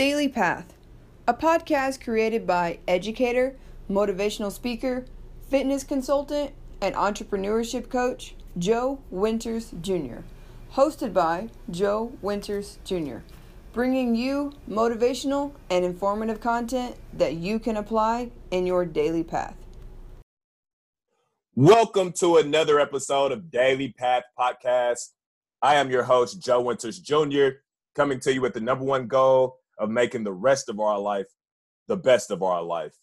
Daily Path, a podcast created by educator, motivational speaker, fitness consultant, and entrepreneurship coach Joe Winters Jr., hosted by Joe Winters Jr., bringing you motivational and informative content that you can apply in your daily path. Welcome to another episode of Daily Path Podcast. I am your host, Joe Winters Jr., coming to you with the number one goal of making the rest of our life the best of our life.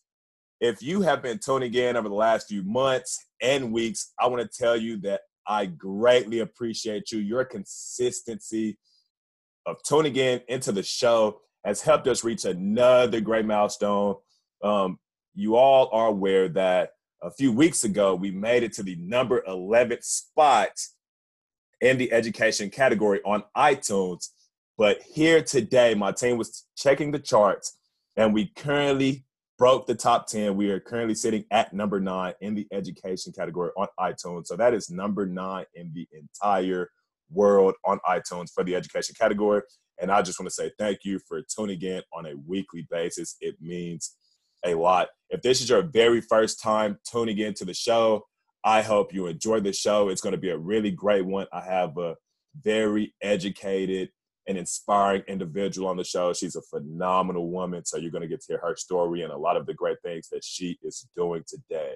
If you have been tuning in over the last few months and weeks, I want to tell you that I greatly appreciate you. Your consistency of tuning in into the show has helped us reach another great milestone. Um, you all are aware that a few weeks ago, we made it to the number 11 spot in the education category on iTunes. But here today, my team was checking the charts, and we currently broke the top 10. We are currently sitting at number nine in the education category on iTunes. So that is number nine in the entire world on iTunes for the education category. And I just want to say thank you for tuning in on a weekly basis. It means a lot. If this is your very first time tuning in to the show, I hope you enjoy the show. It's going to be a really great one. I have a very educated and inspiring individual on the show. She's a phenomenal woman. So you're going to get to hear her story and a lot of the great things that she is doing today.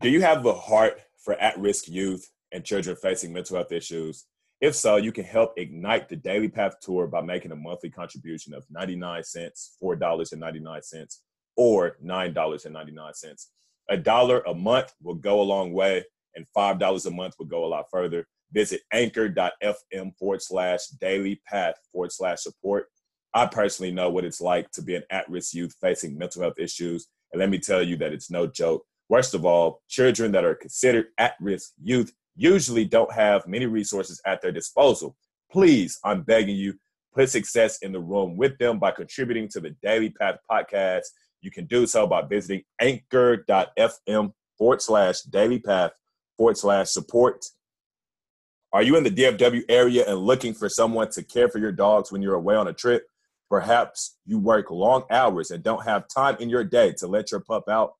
Do you have a heart for at risk youth and children facing mental health issues? If so, you can help ignite the Daily Path Tour by making a monthly contribution of 99 cents, $4.99, or $9.99. A dollar a month will go a long way, and $5 a month will go a lot further. Visit anchor.fm forward slash daily path forward slash support. I personally know what it's like to be an at risk youth facing mental health issues. And let me tell you that it's no joke. Worst of all, children that are considered at risk youth usually don't have many resources at their disposal. Please, I'm begging you, put success in the room with them by contributing to the Daily Path podcast. You can do so by visiting anchor.fm forward slash daily path forward slash support. Are you in the DFW area and looking for someone to care for your dogs when you're away on a trip? Perhaps you work long hours and don't have time in your day to let your pup out.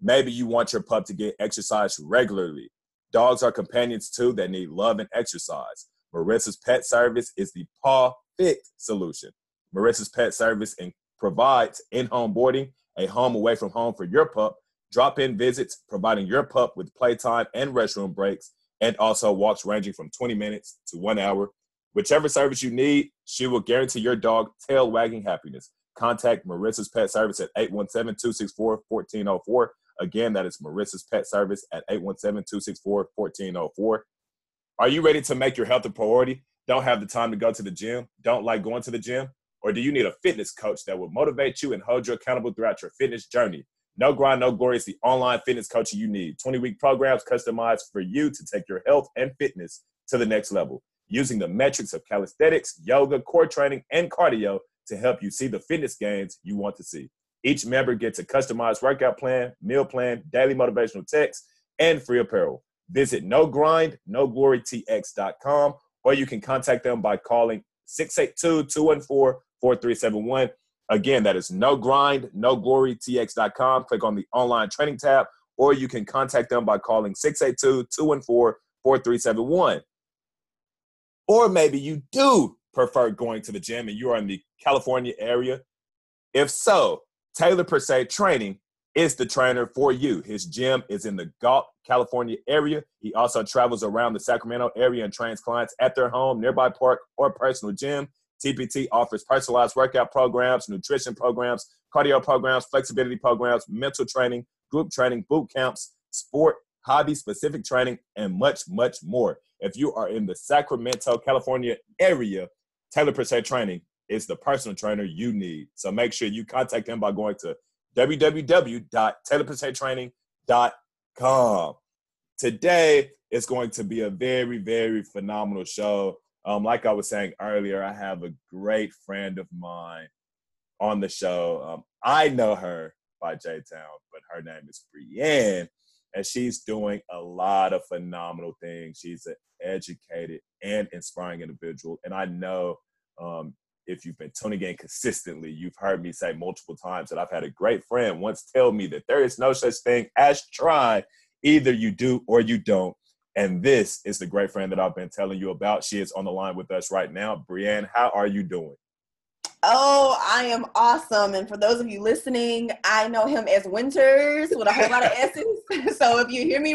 Maybe you want your pup to get exercise regularly. Dogs are companions too that need love and exercise. Marissa's Pet Service is the paw fit solution. Marissa's Pet Service in, provides in-home boarding, a home away from home for your pup, drop-in visits, providing your pup with playtime and restroom breaks, and also walks ranging from 20 minutes to one hour. Whichever service you need, she will guarantee your dog tail wagging happiness. Contact Marissa's Pet Service at 817 264 1404 Again, that is Marissa's Pet Service at 817-264-1404. Are you ready to make your health a priority? Don't have the time to go to the gym? Don't like going to the gym? Or do you need a fitness coach that will motivate you and hold you accountable throughout your fitness journey? No Grind, No Glory is the online fitness coaching you need. 20 week programs customized for you to take your health and fitness to the next level using the metrics of calisthenics, yoga, core training, and cardio to help you see the fitness gains you want to see. Each member gets a customized workout plan, meal plan, daily motivational text, and free apparel. Visit nogrind, or you can contact them by calling 682-214-4371. Again, that is no grind, no glory, tx.com. Click on the online training tab, or you can contact them by calling 682-214-4371. Or maybe you do prefer going to the gym and you are in the California area. If so, Taylor Per Se Training is the trainer for you. His gym is in the Galt, California area. He also travels around the Sacramento area and trains clients at their home, nearby park, or personal gym. TPT offers personalized workout programs, nutrition programs, cardio programs, flexibility programs, mental training, group training, boot camps, sport, hobby specific training, and much, much more. If you are in the Sacramento, California area, Taylor Per Se Training is the personal trainer you need. So make sure you contact them by going to www.taylorpersetraining.com. Today is going to be a very, very phenomenal show. Um, like I was saying earlier, I have a great friend of mine on the show. Um, I know her by J Town, but her name is Brianne, and she's doing a lot of phenomenal things. She's an educated and inspiring individual, and I know um, if you've been tuning in consistently, you've heard me say multiple times that I've had a great friend once tell me that there is no such thing as try. Either you do or you don't. And this is the great friend that I've been telling you about. She is on the line with us right now. Brianne, how are you doing? Oh, I am awesome. And for those of you listening, I know him as Winters with a whole lot of S's. so if you hear me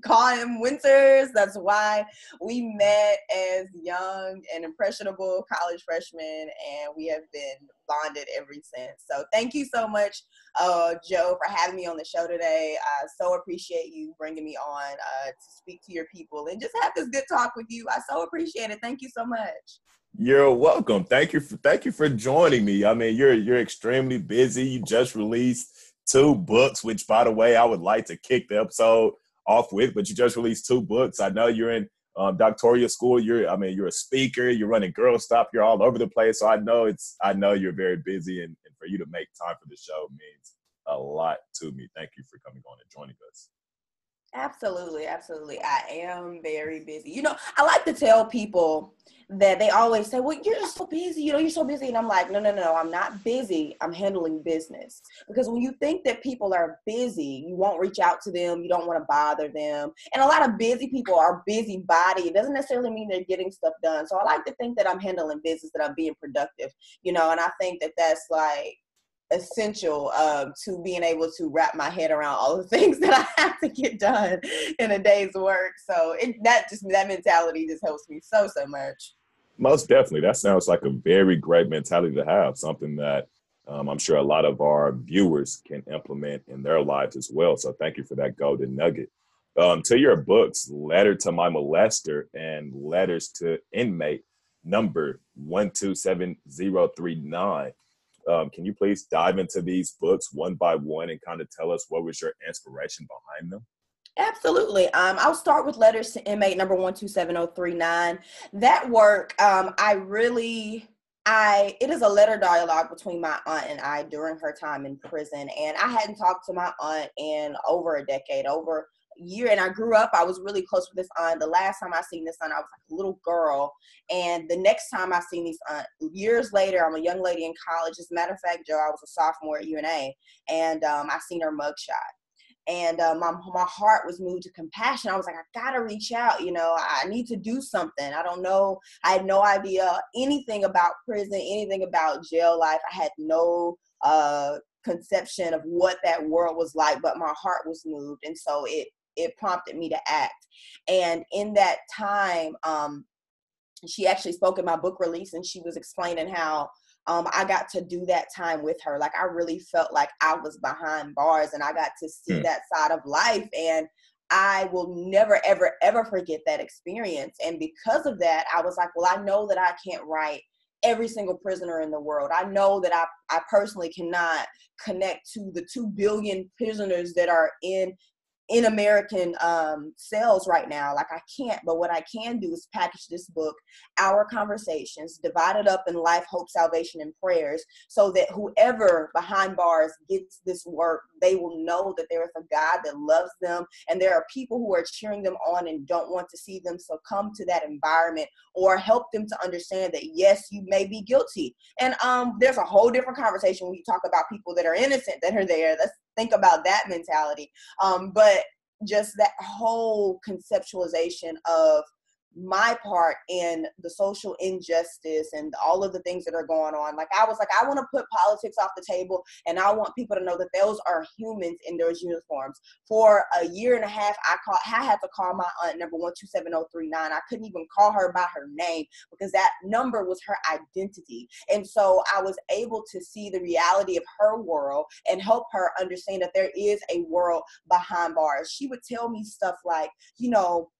call him Winters. That's why we met as young and impressionable college freshmen, and we have been bonded ever since. So thank you so much, uh, Joe, for having me on the show today. I so appreciate you bringing me on uh, to speak to your people and just have this good talk with you. I so appreciate it. Thank you so much. You're welcome. Thank you for thank you for joining me. I mean, you're you're extremely busy. You just released two books, which by the way, I would like to kick the episode off with, but you just released two books. I know you're in um, doctoral school. You're, I mean, you're a speaker. You're running Girl Stop. You're all over the place. So I know it's, I know you're very busy, and, and for you to make time for the show means a lot to me. Thank you for coming on and joining us. Absolutely, absolutely. I am very busy. You know, I like to tell people that they always say, Well, you're just so busy, you know, you're so busy. And I'm like, No, no, no, I'm not busy. I'm handling business. Because when you think that people are busy, you won't reach out to them, you don't want to bother them. And a lot of busy people are busy body. It doesn't necessarily mean they're getting stuff done. So I like to think that I'm handling business, that I'm being productive, you know, and I think that that's like essential um, to being able to wrap my head around all the things that I have to get done in a day's work. So it, that just that mentality just helps me so so much. Most definitely, that sounds like a very great mentality to have. Something that um, I'm sure a lot of our viewers can implement in their lives as well. So thank you for that golden nugget. Um, to your books, Letter to My Molester and Letters to Inmate, number 127039 um, can you please dive into these books one by one and kind of tell us what was your inspiration behind them? Absolutely. Um, I'll start with letters to inmate number one two seven zero three nine. That work, um, I really, I it is a letter dialogue between my aunt and I during her time in prison, and I hadn't talked to my aunt in over a decade, over year and I grew up, I was really close with this aunt. The last time I seen this aunt, I was like a little girl. And the next time I seen this aunt, years later, I'm a young lady in college. As a matter of fact, Joe, I was a sophomore at UNA and um, I seen her mugshot. And uh, my, my heart was moved to compassion. I was like, I gotta reach out, you know, I need to do something. I don't know. I had no idea anything about prison, anything about jail life. I had no uh, conception of what that world was like, but my heart was moved. And so it it prompted me to act. And in that time, um, she actually spoke at my book release and she was explaining how um, I got to do that time with her. Like I really felt like I was behind bars and I got to see mm. that side of life. And I will never, ever, ever forget that experience. And because of that, I was like, well, I know that I can't write every single prisoner in the world. I know that I, I personally cannot connect to the 2 billion prisoners that are in in American um, sales right now. Like I can't, but what I can do is package this book, our conversations, divided up in life, hope, salvation, and prayers, so that whoever behind bars gets this work, they will know that there is a God that loves them, and there are people who are cheering them on and don't want to see them succumb to that environment, or help them to understand that yes, you may be guilty. And um, there's a whole different conversation when you talk about people that are innocent that are there. That's think about that mentality. Um, but just that whole conceptualization of my part in the social injustice and all of the things that are going on. Like I was like, I want to put politics off the table and I want people to know that those are humans in those uniforms. For a year and a half, I call I had to call my aunt number one two seven zero oh three nine. I couldn't even call her by her name because that number was her identity. And so I was able to see the reality of her world and help her understand that there is a world behind bars. She would tell me stuff like, you know,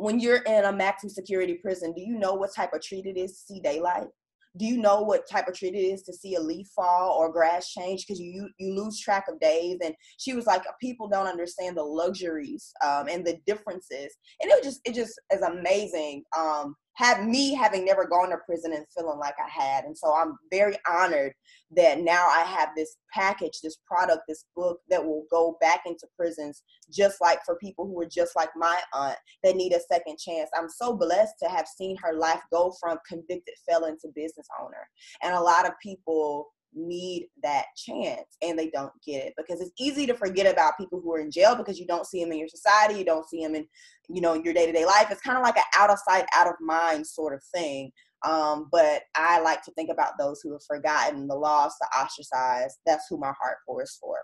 when you're in a maximum security prison, do you know what type of treat it is to see daylight? Do you know what type of treat it is to see a leaf fall or grass change? Because you you lose track of days. And she was like, people don't understand the luxuries um, and the differences. And it was just it just is amazing. Um, have me having never gone to prison and feeling like I had. And so I'm very honored that now I have this package, this product, this book that will go back into prisons, just like for people who are just like my aunt that need a second chance. I'm so blessed to have seen her life go from convicted felon to business owner. And a lot of people need that chance and they don't get it because it's easy to forget about people who are in jail because you don't see them in your society you don't see them in you know your day-to-day life. It's kind of like an out of sight out of mind sort of thing um, but i like to think about those who have forgotten the lost the ostracized that's who my heart pours for.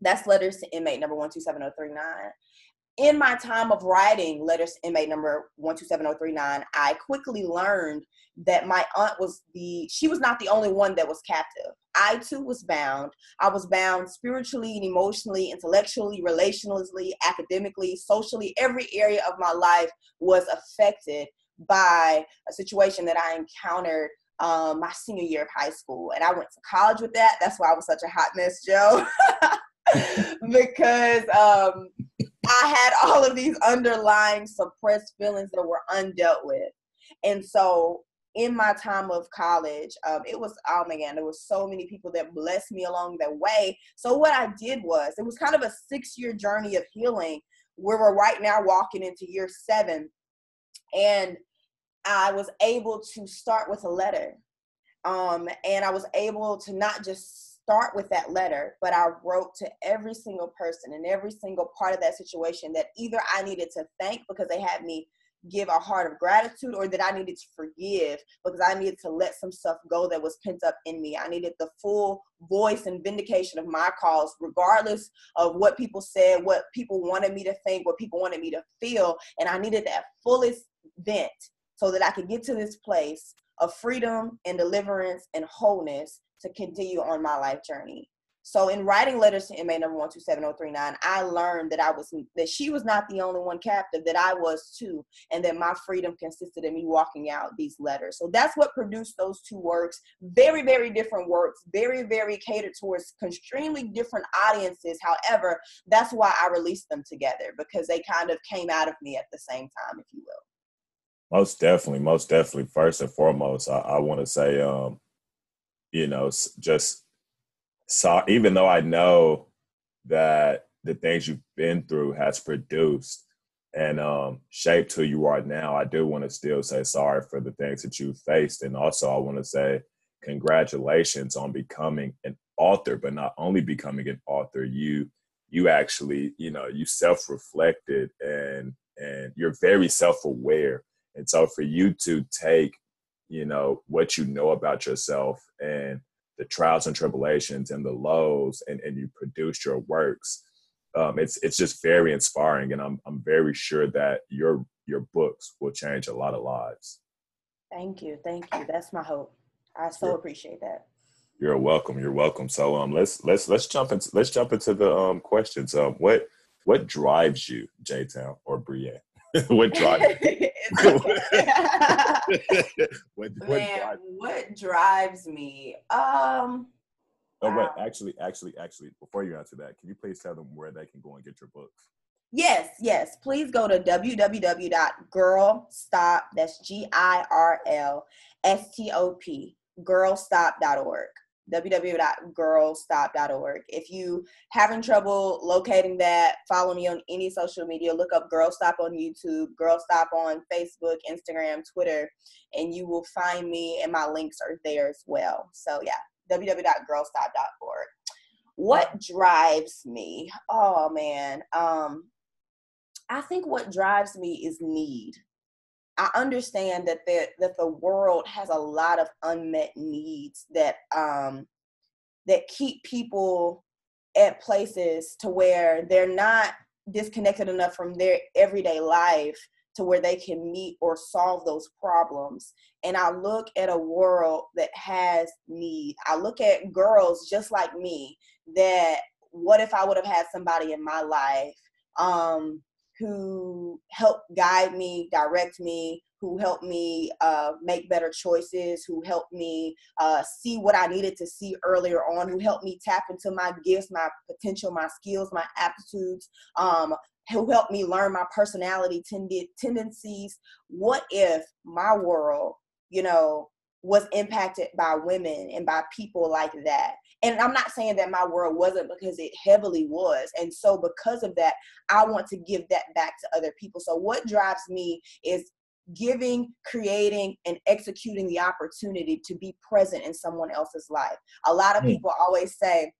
That's letters to inmate number 127039 in my time of writing letters inmate number 127039 i quickly learned that my aunt was the she was not the only one that was captive. I too was bound. I was bound spiritually and emotionally intellectually relationally academically socially. Every area of my life was affected by a situation that i encountered um, my senior year of high school. And i went to college with that. That's why i was such a hot mess joe. Because um, I had all of these underlying suppressed feelings that were undealt with. And so in my time of college, um, it was, oh my God, there were so many people that blessed me along the way. So what I did was, it was kind of a six year journey of healing where we're right now walking into year seven. And I was able to start with a letter. Um, and I was able to not just start with that letter, but I wrote to every single person and every single part of that situation that either I needed to thank because they had me give a heart of gratitude or that I needed to forgive because I needed to let some stuff go that was pent up in me. I needed the full voice and vindication of my cause, regardless of what people said, what people wanted me to think, what people wanted me to feel. And I needed that fullest vent so that I could get to this place of freedom and deliverance and wholeness to continue on my life journey. So in writing letters to inmate number one two seven zero oh three nine, I learned that I was that she was not the only one captive, that I was too, and that my freedom consisted in me walking out these letters. So that's what produced those two works. Very, very different works, very, very catered towards extremely different audiences. However, that's why I released them together because they kind of came out of me at the same time, if you will. Most definitely, most definitely. First and foremost, I, I want to say, um, you know, just saw, even though I know that the things you've been through has produced and um, shaped who you are now, I do want to still say sorry for the things that you faced. And also, I want to say congratulations on becoming an author, but not only becoming an author, you you actually, you know, you self-reflected and and you're very self-aware. And so for you to take you know what you know about yourself and the trials and tribulations and the lows and, and you produce your works um, it's it's just very inspiring and I'm I'm very sure that your your books will change a lot of lives. Thank you. Thank you. That's my hope. I so appreciate that. You're welcome. You're welcome. So um let's let's let's jump into let's jump into the um questions. Um what what drives you, J Town or Brianne? what drives what, what, Man, drives what drives me? Um Oh wait, actually, actually, actually, before you answer that, can you please tell them where they can go and get your books? Yes, yes. Please go to www.girlstop, that's G-I-R-L-S-T-O-P, girlstop.org www.girlstop.org. If you having trouble locating that, follow me on any social media. Look up Girl Stop on YouTube, Girl Stop on Facebook, Instagram, Twitter, and you will find me and my links are there as well. So yeah, www.girlstop.org. What drives me? Oh man. Um I think what drives me is need. I understand that the, that the world has a lot of unmet needs that um, that keep people at places to where they're not disconnected enough from their everyday life to where they can meet or solve those problems. And I look at a world that has need. I look at girls just like me that what if I would have had somebody in my life um, who helped guide me, direct me, who helped me uh, make better choices, who helped me uh, see what I needed to see earlier on, who helped me tap into my gifts, my potential, my skills, my aptitudes, um, who helped me learn my personality tend- tendencies. What if my world, you know, was impacted by women and by people like that? And I'm not saying that my world wasn't because it heavily was. And so, because of that, I want to give that back to other people. So, what drives me is giving, creating, and executing the opportunity to be present in someone else's life. A lot of hmm. people always say,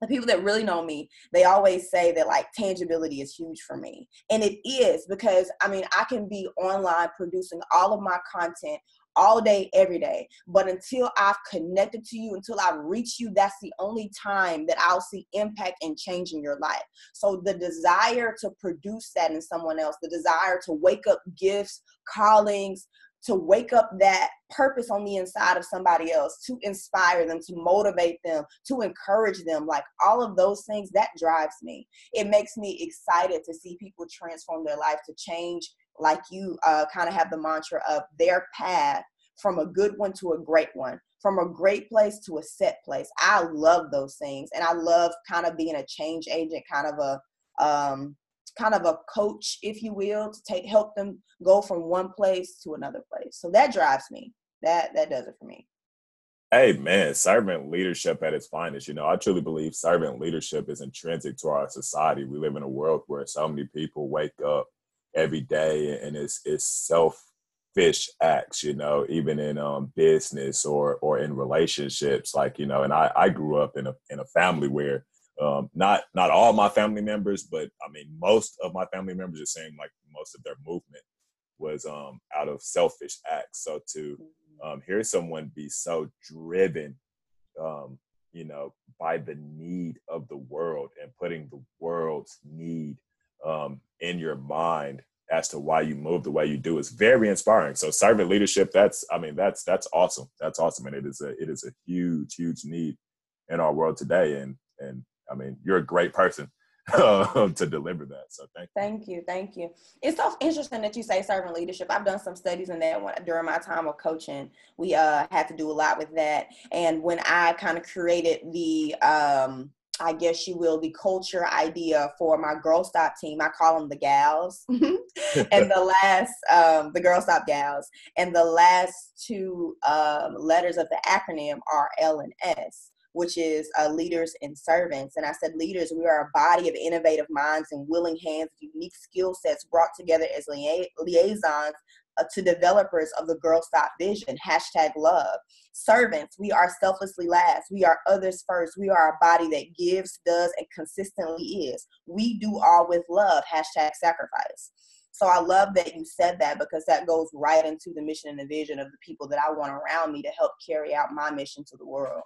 the people that really know me, they always say that like tangibility is huge for me. And it is because I mean, I can be online producing all of my content all day, every day. But until I've connected to you, until I've reached you, that's the only time that I'll see impact and change in your life. So the desire to produce that in someone else, the desire to wake up gifts, callings, to wake up that purpose on the inside of somebody else, to inspire them, to motivate them, to encourage them, like all of those things, that drives me. It makes me excited to see people transform their life, to change, like you uh, kind of have the mantra of their path from a good one to a great one, from a great place to a set place. I love those things. And I love kind of being a change agent, kind of a, um, kind of a coach, if you will, to take help them go from one place to another place. So that drives me. That that does it for me. Hey man, servant leadership at its finest. You know, I truly believe servant leadership is intrinsic to our society. We live in a world where so many people wake up every day and it's it's selfish acts, you know, even in um business or or in relationships. Like, you know, and I, I grew up in a in a family where um, not not all my family members, but I mean most of my family members are saying like most of their movement was um, out of selfish acts. So to mm-hmm. um, hear someone be so driven, um, you know, by the need of the world and putting the world's need um, in your mind as to why you move the way you do is very inspiring. So servant leadership, that's I mean that's that's awesome. That's awesome, and it is a it is a huge huge need in our world today. And and I mean, you're a great person to deliver that. So thank you. Thank you. Thank you. It's so interesting that you say servant leadership. I've done some studies in that one during my time of coaching. We uh, had to do a lot with that. And when I kind of created the, um, I guess you will, the culture idea for my Girl Stop team. I call them the gals. and the last, um, the Girl Stop gals. And the last two um, letters of the acronym are L and S which is uh, leaders and servants. And I said, leaders, we are a body of innovative minds and willing hands, unique skill sets brought together as lia- liaisons Uh, to developers of the Girl Stop vision, hashtag love. Servants, we are selflessly last. We are others first. We are a body that gives, does, and consistently is. We do all with love, hashtag sacrifice. So I love that you said that because that goes right into the mission and the vision of the people that I want around me to help carry out my mission to the world.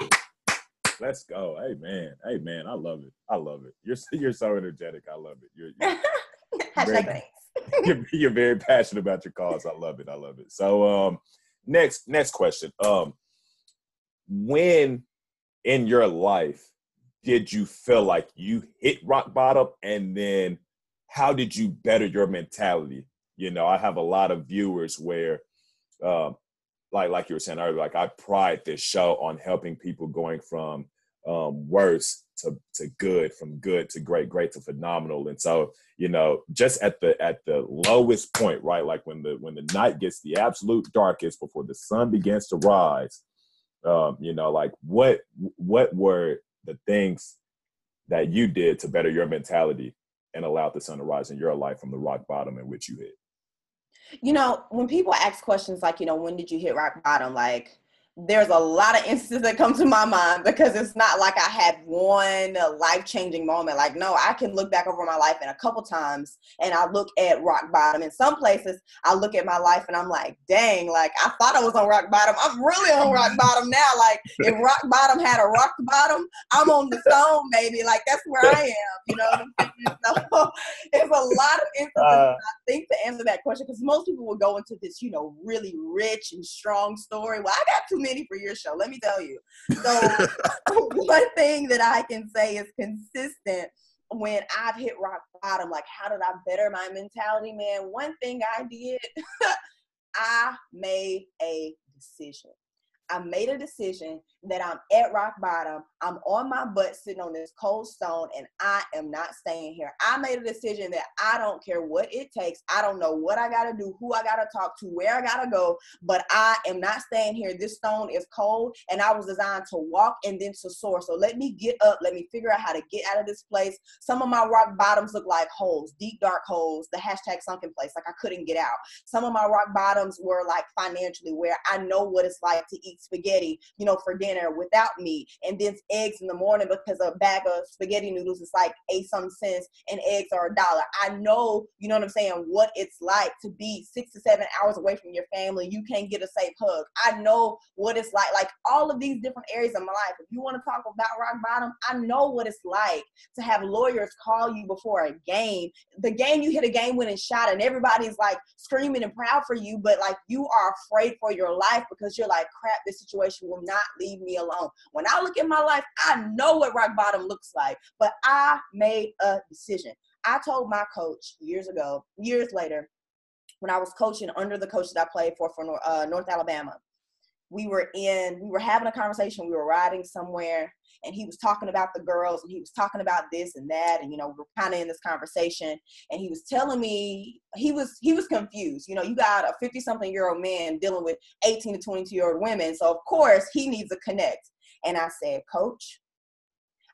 Let's go. Hey man. Hey man. I love it. I love it. You're you're so energetic. I love it. You're, you're very, you're, you're, very passionate about your cause. I love it. I love it. So um next next question. Um when in your life did you feel like you hit rock bottom and then how did you better your mentality? You know, I have a lot of viewers where um, like like you were saying earlier, like I pride this show on helping people going from um, worse to to good, from good to great, great to phenomenal. And so, you know, just at the at the lowest point, right? Like when the when the night gets the absolute darkest before the sun begins to rise, um, you know, like what what were the things that you did to better your mentality and allow the sun to rise in your life from the rock bottom in which you hit? you know, when people ask questions like, you know, when did you hit rock bottom? Like, there's a lot of instances that come to my mind because it's not like I had one life changing moment. Like, no, I can look back over my life and a couple times and I look at rock bottom. In some places, I look at my life and I'm like, dang, like I thought I was on rock bottom. I'm really on rock bottom now. Like, if rock bottom had a rock bottom, I'm on the stone, baby. Like, that's where I am. You know what I'm saying? So, it's a lot of instances, uh, I think, to answer that question because most people will go into this, you know, really rich and strong story. Well, I got too many for your show. Let me tell you. So one thing that I can say is consistent when I've hit rock bottom, like how did I better my mentality, man? One thing I did, I made a decision. I made a decision that I'm at rock bottom. I'm on my butt sitting on this cold stone and I am not staying here. I made a decision that I don't care what it takes. I don't know what I got to do, who I got to talk to, where I got to go, but I am not staying here. This stone is cold and I was designed to walk and then to soar. So let me get up. Let me figure out how to get out of this place. Some of my rock bottoms look like holes, deep dark holes, the hashtag sunken place, like I couldn't get out. Some of my rock bottoms were like financially where I know what it's like to eat spaghetti, you know, for dinner without meat, and then eggs in the morning because a bag of spaghetti noodles is like eight some cents and eggs are a dollar. I know, you know what I'm saying, what it's like to be six to seven hours away from your family. You can't get a safe hug. I know what it's like, like all of these different areas of my life. If you want to talk about rock bottom, I know what it's like to have lawyers call you before a game. The game you hit a game winning shot and everybody's like screaming and proud for you, but like you are afraid for your life because you're like, crap, this situation will not leave me alone. When I look at my life, I know what rock bottom looks like, but I made a decision. I told my coach years ago, years later, when I was coaching under the coach that I played for for uh, North Alabama. We were in, we were having a conversation. We were riding somewhere, and he was talking about the girls, and he was talking about this and that, and you know, we are kind of in this conversation. And he was telling me he was he was confused. You know, you got a fifty something year old man dealing with eighteen to twenty two year old women, so of course he needs a connect. And I said, Coach,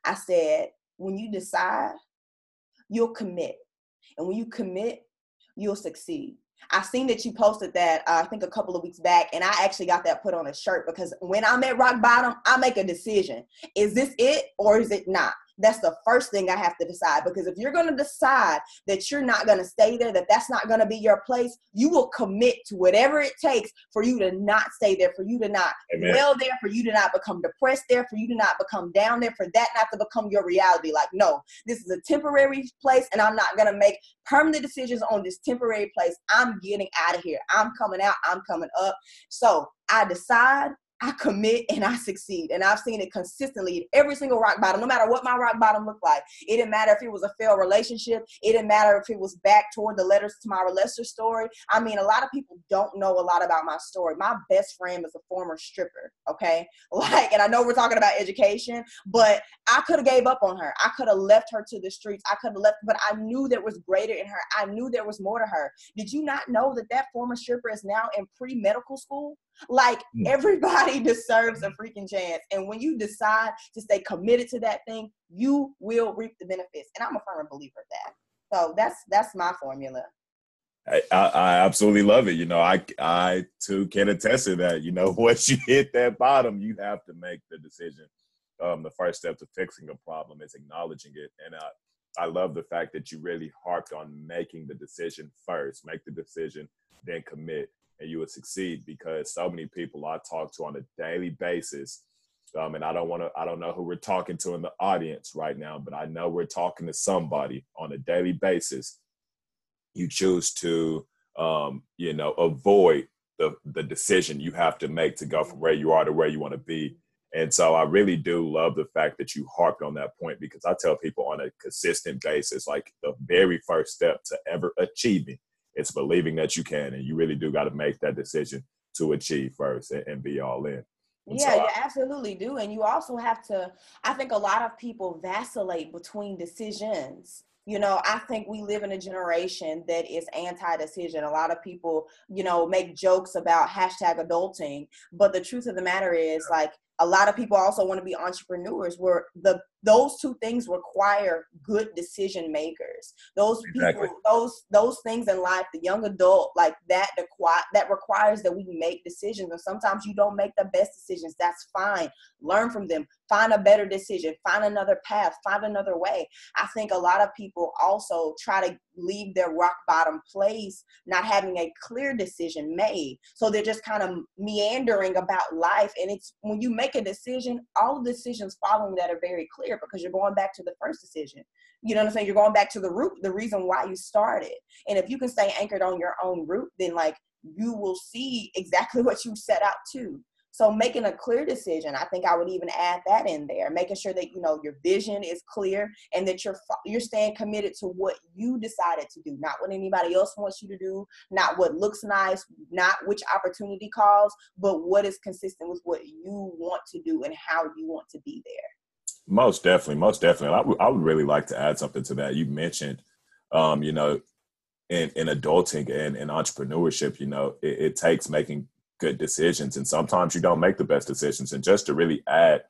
I said, when you decide, you'll commit. And when you commit, you'll succeed. I seen that you posted that uh, I think a couple of weeks back, and I actually got that put on a shirt because when I'm at rock bottom, I make a decision: is this it or is it not? That's the first thing I have to decide. Because if you're going to decide that you're not going to stay there, that that's not going to be your place, you will commit to whatever it takes for you to not stay there, for you to not Amen. dwell there, for you to not become depressed there, for you to not become down there, for that not to become your reality. Like, no, this is a temporary place, and I'm not going to make permanent decisions on this temporary place. I'm getting out of here. I'm coming out. I'm coming up. So I decide I commit and I succeed. And I've seen it consistently in every single rock bottom, no matter what my rock bottom looked like. It didn't matter if it was a failed relationship. It didn't matter if it was back toward the letters to my Lester story. I mean, a lot of people don't know a lot about my story. My best friend was a former stripper, okay? Like, and I know we're talking about education, but I could have gave up on her. I could have left her to the streets. I could have left, but I knew there was greater in her. I knew there was more to her. Did you not know that that former stripper is now in pre-medical school? Like hmm. everybody deserves a freaking chance. And when you decide to stay committed to that thing, you will reap the benefits. And I'm a firm believer of that. So that's that's my formula. I, I, absolutely love it. You know, I I too can attest to that. You know, once you hit that bottom, you have to make the decision. Um, the first step to fixing a problem is acknowledging it, and I I love the fact that you really harped on making the decision first. Make the decision, then commit and you would succeed because so many people I talk to on a daily basis. Um, and I don't want to, I don't know who we're talking to in the audience right now, but I know we're talking to somebody on a daily basis. You choose to, um, you know, avoid the, the decision you have to make to go from where you are to where you want to be. And so I really do love the fact that you harped on that point because I tell people on a consistent basis, like the very first step to ever achieving it's believing that you can, and you really do got to make that decision to achieve first and, and be all in. And yeah, so you absolutely do. And you also have to, I think a lot of people vacillate between decisions. You know, I think we live in a generation that is anti decision. A lot of people, you know, make jokes about hashtag adulting. But the truth of the matter is, like, a lot of people also want to be entrepreneurs where the those two things require good decision makers. Those exactly. people those those things in life the young adult like that that requires that we make decisions and sometimes you don't make the best decisions. That's fine. Learn from them. Find a better decision. Find another path. Find another way. I think a lot of people also try to leave their rock bottom place not having a clear decision made. So they're just kind of meandering about life and it's when you make a decision all the decisions following that are very clear because you're going back to the first decision. You know what I'm saying? You're going back to the root, the reason why you started. And if you can stay anchored on your own root, then like you will see exactly what you set out to. So making a clear decision, I think I would even add that in there, making sure that you know your vision is clear and that you're you're staying committed to what you decided to do, not what anybody else wants you to do, not what looks nice, not which opportunity calls, but what is consistent with what you want to do and how you want to be there. Most definitely, most definitely. I, w- I would really like to add something to that. You mentioned, um, you know, in, in adulting and in entrepreneurship, you know, it, it takes making good decisions. And sometimes you don't make the best decisions. And just to really add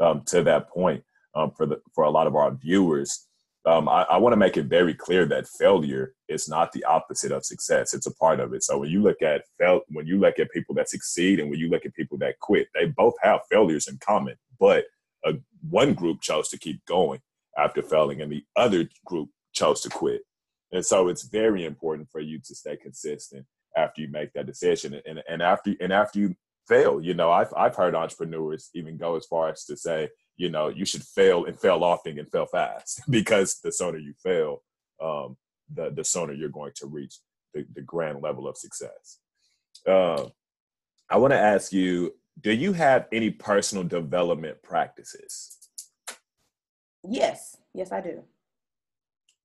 um, to that point um, for the for a lot of our viewers, um, I, I want to make it very clear that failure is not the opposite of success. It's a part of it. So when you look at fail, when you look at people that succeed and when you look at people that quit, they both have failures in common. But a, one group chose to keep going after failing, and the other group chose to quit. And so it's very important for you to stay consistent after you make that decision and, and after and after you fail you know I've, I've heard entrepreneurs even go as far as to say you know you should fail and fail often and fail fast because the sooner you fail um, the the sooner you're going to reach the, the grand level of success. Uh, i want to ask you do you have any personal development practices? Yes. Yes i do.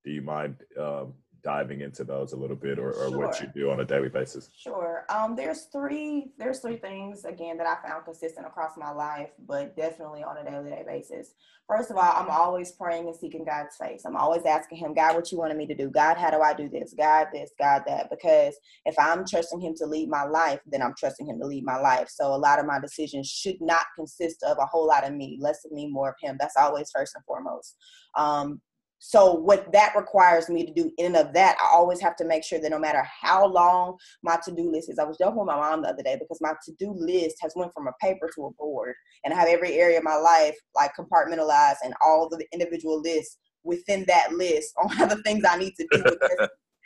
Do you mind um, diving into those a little bit or, or sure. what you do on a daily basis? Sure. Um, there's three there's three things again that i found consistent across my life but definitely on a daily day basis. First of all i'm always praying and seeking god's face. I'm always asking him god what you wanted me to do? God how do i do this? God this god that. Because if i'm trusting him to lead my life then i'm trusting him to lead my life. So a lot of my decisions should not consist of a whole lot of me less of me more of him. That's always first and foremost. Um, so what that requires me to do in and of that, I always have to make sure that no matter how long my to-do list is, I was joking with my mom the other day because my to-do list has went from a paper to a board and I have every area of my life like compartmentalized and all the individual lists within that list on the things I need to do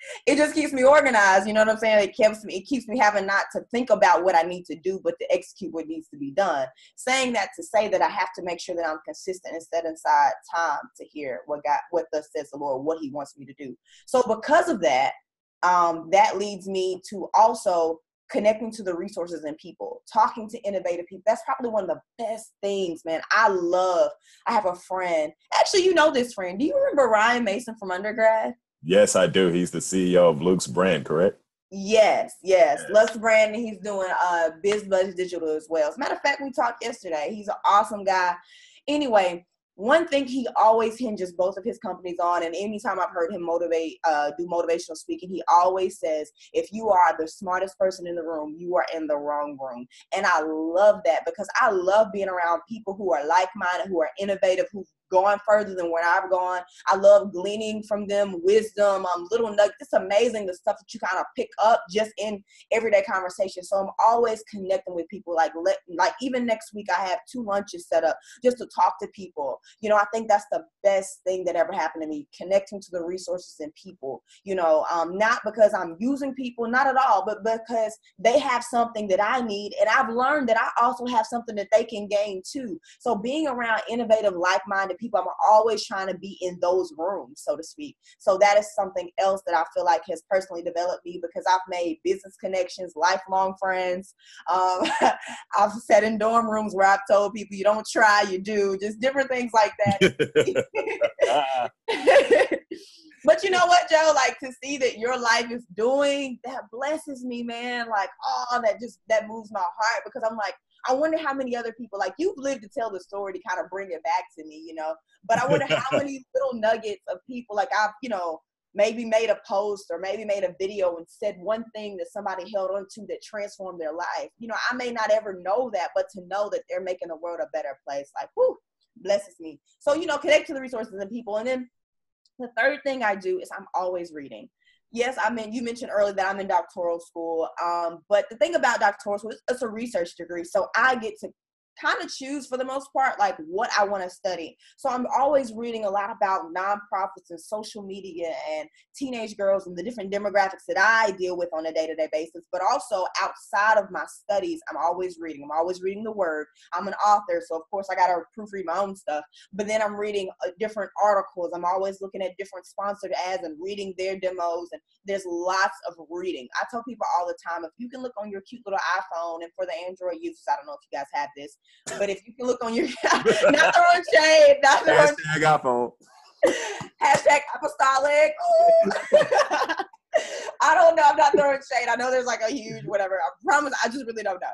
it just keeps me organized. You know what I'm saying? It keeps me, it keeps me having not to think about what I need to do, but to execute what needs to be done. Saying that to say that I have to make sure that I'm consistent and set aside time to hear what God, what thus says the Lord, what He wants me to do. So because of that, um, that leads me to also connecting to the resources and people, talking to innovative people. That's probably one of the best things, man. I love. I have a friend. Actually, you know this friend. Do you remember Ryan Mason from undergrad? Yes, I do. He's the CEO of Luke's brand, correct? Yes, yes. yes. Luke's brand, he's doing uh Biz Budget Digital as well. As a matter of fact, we talked yesterday. He's an awesome guy. Anyway, one thing he always hinges both of his companies on, and anytime I've heard him motivate, uh, do motivational speaking, he always says, if you are the smartest person in the room, you are in the wrong room. And I love that because I love being around people who are like minded, who are innovative, who've gone further than where I've gone. I love gleaning from them wisdom, um, little nuggets. It's amazing the stuff that you kind of pick up just in everyday conversation. So I'm always connecting with people. Like let, like even next week, I have two lunches set up just to talk to people. You know, I think that's the best thing that ever happened to me. Connecting to the resources and people. You know, um, not because I'm using people, not at all, but because they have something that I need, and I've learned that I also have something that they can gain too. So being around innovative, like-minded people. I'm always trying to be in those rooms, so to speak. So that is something else that I feel like has personally developed me because I've made business connections, lifelong friends. Um, I've sat in dorm rooms where I've told people you don't try, you do, just different things like that. but you know what, Joe? Like to see that your life is doing that blesses me, man. Like, oh, that just that moves my heart because I'm like, I wonder how many other people like you've lived to tell the story to kind of bring it back to me, you know. But I wonder how many little nuggets of people like I've, you know, maybe made a post or maybe made a video and said one thing that somebody held on to that transformed their life. You know, I may not ever know that, but to know that they're making the world a better place, like, whoo, blesses me. So, you know, connect to the resources and people. And then the third thing I do is I'm always reading yes, I mean, you mentioned earlier that I'm in doctoral school. Um, but the thing about doctoral school, is it's a research degree. So I get to kind of choose for the most part like what I want to study. So I'm always reading a lot about nonprofits and social media and teenage girls and the different demographics that I deal with on a day-to-day basis, but also outside of my studies, I'm always reading. I'm always reading the word. I'm an author, so of course I got to proofread my own stuff, but then I'm reading uh, different articles. I'm always looking at different sponsored ads and reading their demos and there's lots of reading. I tell people all the time if you can look on your cute little iPhone and for the Android users, I don't know if you guys have this, but if you can look on your not throwing shade, not throwing Hashtag iPhone. hashtag apostolic. I don't know. I'm not throwing shade. I know there's like a huge whatever. I promise. I just really don't know.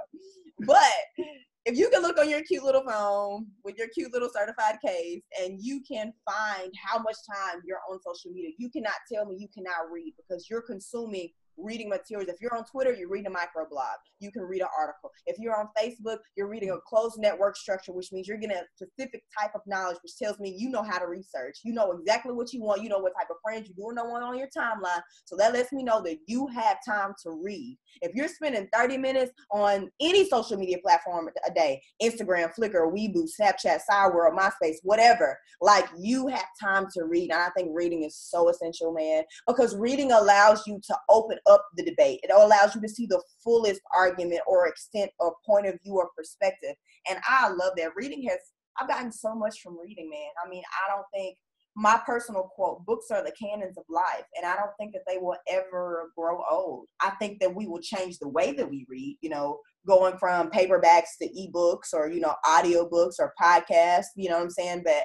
But if you can look on your cute little phone with your cute little certified case and you can find how much time you're on social media, you cannot tell me you cannot read because you're consuming reading materials. If you're on Twitter, you're reading a microblog. You can read an article. If you're on Facebook, you're reading a closed network structure, which means you're getting a specific type of knowledge, which tells me you know how to research. You know exactly what you want. You know what type of friends you do don't on your timeline. So that lets me know that you have time to read. If you're spending 30 minutes on any social media platform a day, Instagram, Flickr, Weibo, Snapchat, Cyworld, MySpace, whatever, like you have time to read. And I think reading is so essential, man, because reading allows you to open up the debate. It allows you to see the fullest argument or extent or point of view or perspective. And I love that. Reading has, I've gotten so much from reading, man. I mean, I don't think my personal quote books are the canons of life and i don't think that they will ever grow old i think that we will change the way that we read you know going from paperbacks to ebooks or you know audiobooks or podcasts you know what i'm saying but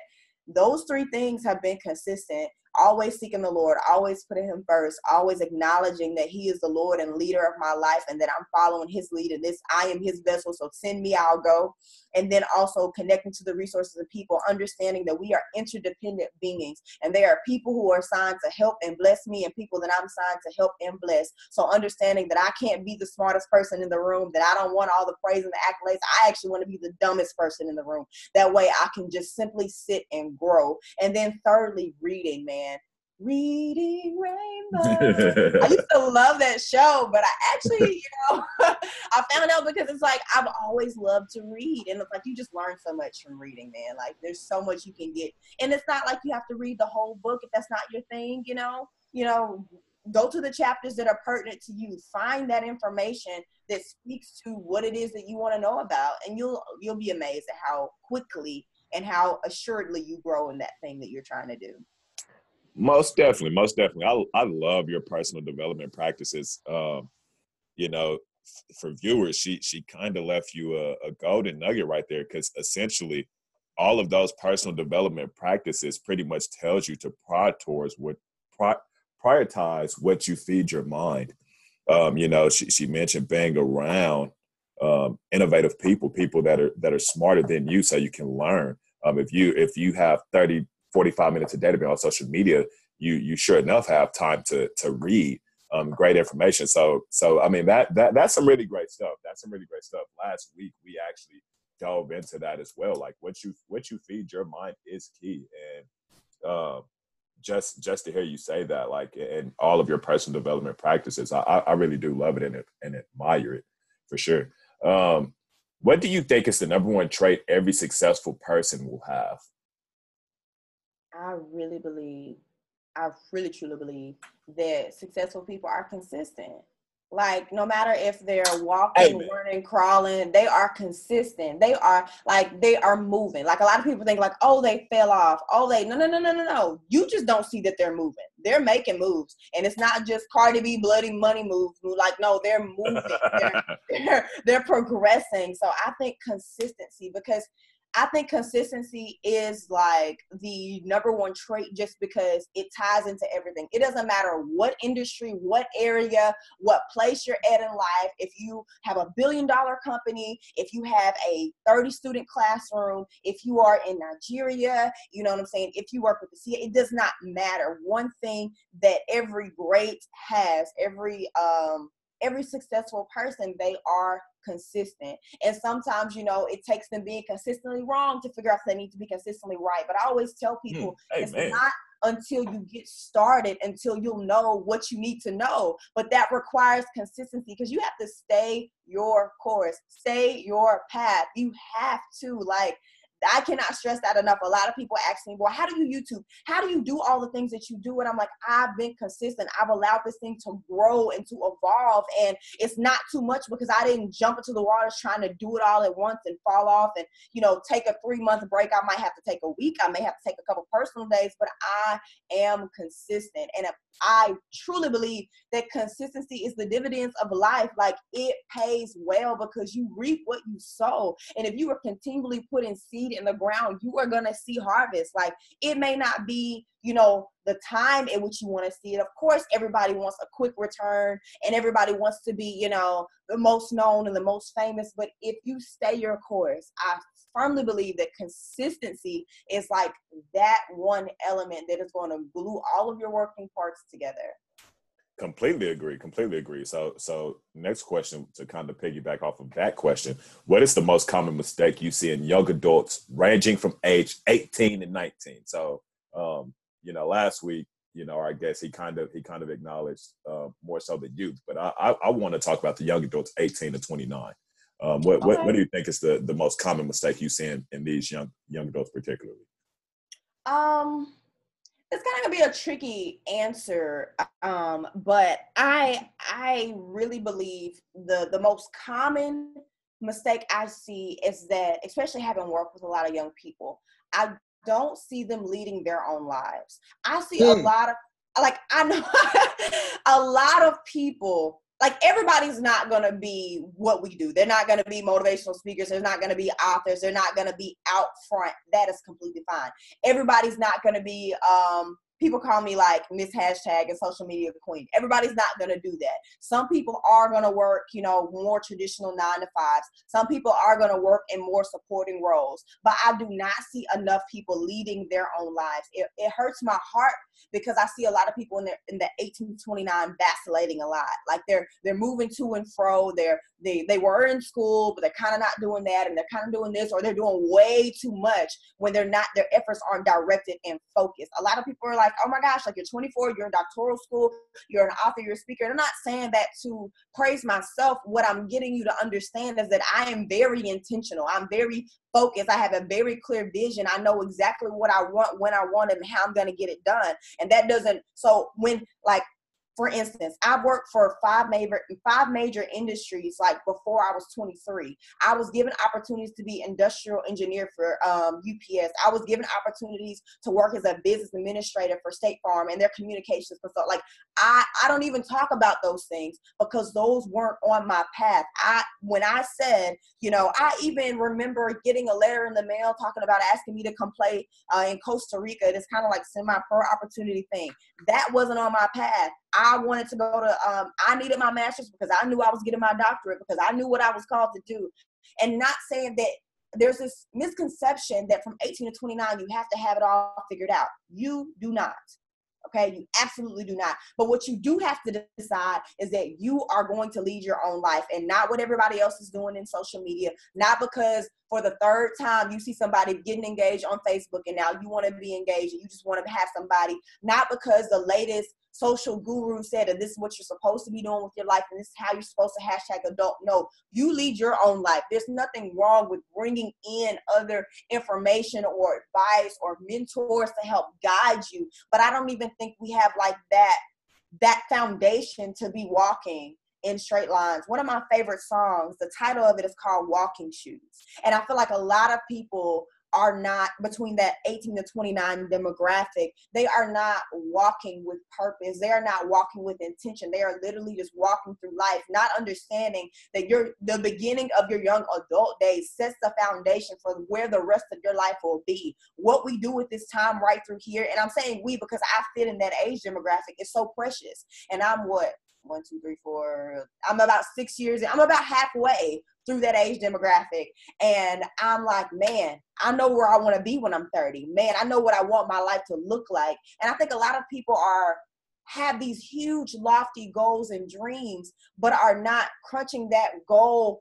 those three things have been consistent always seeking the Lord, always putting Him first, always acknowledging that He is the Lord and leader of my life and that I'm following His lead and this I am His vessel. So send me, I'll go. And then also connecting to the resources of people, understanding that we are interdependent beings and there are people who are assigned to help and bless me and people that I'm assigned to help and bless. So understanding that I can't be the smartest person in the room, that I don't want all the praise and the accolades. I actually want to be the dumbest person in the room. That way I can just simply sit and grow. And then thirdly, reading, man Reading Rainbow. I used to love that show, but I actually, you know, I found out because it's like I've always loved to read, and it's like you just learn so much from reading, man. Like there's so much you can get, and it's not like you have to read the whole book if that's not your thing, you know. You know, go to the chapters that are pertinent to you. Find that information that speaks to what it is that you want to know about, and you'll you'll be amazed at how quickly and how assuredly you grow in that thing that you're trying to do. Most definitely, most definitely. I I love your personal development practices. Um, you know, for viewers, she she kind of left you a, a golden nugget right there because essentially, all of those personal development practices pretty much tells you to prod towards what pri- prioritize what you feed your mind. Um, you know, she she mentioned being around um, innovative people, people that are that are smarter than you, so you can learn. Um, if you if you have thirty 45 minutes a day to be on social media, you you sure enough have time to to read um, great information. So so I mean that that that's some really great stuff. That's some really great stuff. Last week we actually dove into that as well. Like what you what you feed your mind is key, and uh, just just to hear you say that, like in all of your personal development practices, I I really do love it and and admire it for sure. Um, what do you think is the number one trait every successful person will have? I really believe, I really truly believe that successful people are consistent. Like no matter if they're walking, Amen. running, crawling, they are consistent. They are like they are moving. Like a lot of people think like, oh, they fell off. Oh, they no no no no no no. You just don't see that they're moving. They're making moves, and it's not just Cardi B bloody money moves. Like no, they're moving. they're, they're they're progressing. So I think consistency because I think consistency is like the number one trait just because it ties into everything. It doesn't matter what industry, what area, what place you're at in life. If you have a billion dollar company, if you have a 30 student classroom, if you are in Nigeria, you know what I'm saying? If you work with the CIA, it does not matter. One thing that every great has, every um every successful person, they are consistent. And sometimes, you know, it takes them being consistently wrong to figure out if they need to be consistently right. But I always tell hmm. people it's man. not until you get started until you'll know what you need to know. But that requires consistency because you have to stay your course, stay your path. You have to like I cannot stress that enough. A lot of people ask me, well, how do you YouTube? How do you do all the things that you do? And I'm like, I've been consistent. I've allowed this thing to grow and to evolve. And it's not too much because I didn't jump into the waters trying to do it all at once and fall off and, you know, take a three month break. I might have to take a week. I may have to take a couple personal days, but I am consistent. And I truly believe that consistency is the dividends of life. Like it pays well because you reap what you sow. And if you are continually putting seed in the ground, you are going to see harvest. Like it may not be, you know, the time in which you want to see it. Of course, everybody wants a quick return and everybody wants to be, you know, the most known and the most famous. But if you stay your course, I firmly believe that consistency is like that one element that is going to glue all of your working parts together. Completely agree. Completely agree. So, so next question to kind of piggyback off of that question: What is the most common mistake you see in young adults, ranging from age 18 and 19? So, um, you know, last week, you know, I guess he kind of he kind of acknowledged uh, more so the youth, but I I, I want to talk about the young adults, 18 to 29. Um, what, okay. what what do you think is the the most common mistake you see in, in these young young adults, particularly? Um it's kind of gonna be a tricky answer um, but i i really believe the the most common mistake i see is that especially having worked with a lot of young people i don't see them leading their own lives i see hmm. a lot of like i know a lot of people like everybody's not going to be what we do. They're not going to be motivational speakers. They're not going to be authors. They're not going to be out front. That is completely fine. Everybody's not going to be um, people call me like Miss Hashtag and social media queen. Everybody's not gonna do that. Some people are gonna work, you know, more traditional nine to fives. Some people are gonna work in more supporting roles. But I do not see enough people leading their own lives. It, it hurts my heart because I see a lot of people in the in the 1829 vacillating a lot. Like they're they're moving to and fro. They're they they were in school, but they're kind of not doing that, and they're kind of doing this, or they're doing way too much when they're not. Their efforts aren't directed and focused. A lot of people are like, "Oh my gosh, like you're 24, you're in doctoral school, you're an author, you're a speaker." And I'm not saying that to praise myself. What I'm getting you to understand is that I am very intentional. I'm very focused. I have a very clear vision. I know exactly what I want, when I want it, and how I'm going to get it done. And that doesn't. So when like for instance, I worked for five major five major industries like before I was 23. I was given opportunities to be industrial engineer for um, UPS. I was given opportunities to work as a business administrator for State Farm and their communications consult. Like I, I don't even talk about those things because those weren't on my path. I when I said, you know, I even remember getting a letter in the mail talking about asking me to come play uh, in Costa Rica. It's kind of like semi-pro opportunity thing. That wasn't on my path. I wanted to go to, um, I needed my master's because I knew I was getting my doctorate because I knew what I was called to do. And not saying that there's this misconception that from 18 to 29, you have to have it all figured out. You do not. Okay, you absolutely do not. But what you do have to decide is that you are going to lead your own life and not what everybody else is doing in social media. Not because for the third time you see somebody getting engaged on Facebook and now you want to be engaged and you just want to have somebody, not because the latest social guru said that this is what you're supposed to be doing with your life and this is how you're supposed to hashtag adult. No, you lead your own life. There's nothing wrong with bringing in other information or advice or mentors to help guide you. But I don't even think we have like that that foundation to be walking in straight lines. One of my favorite songs, the title of it is called Walking Shoes. And I feel like a lot of people are not between that 18 to 29 demographic they are not walking with purpose they are not walking with intention they are literally just walking through life not understanding that your the beginning of your young adult days sets the foundation for where the rest of your life will be what we do with this time right through here and i'm saying we because i fit in that age demographic is so precious and i'm what one, two, three, four. I'm about six years. I'm about halfway through that age demographic. And I'm like, man, I know where I want to be when I'm 30. Man, I know what I want my life to look like. And I think a lot of people are have these huge lofty goals and dreams but are not crunching that goal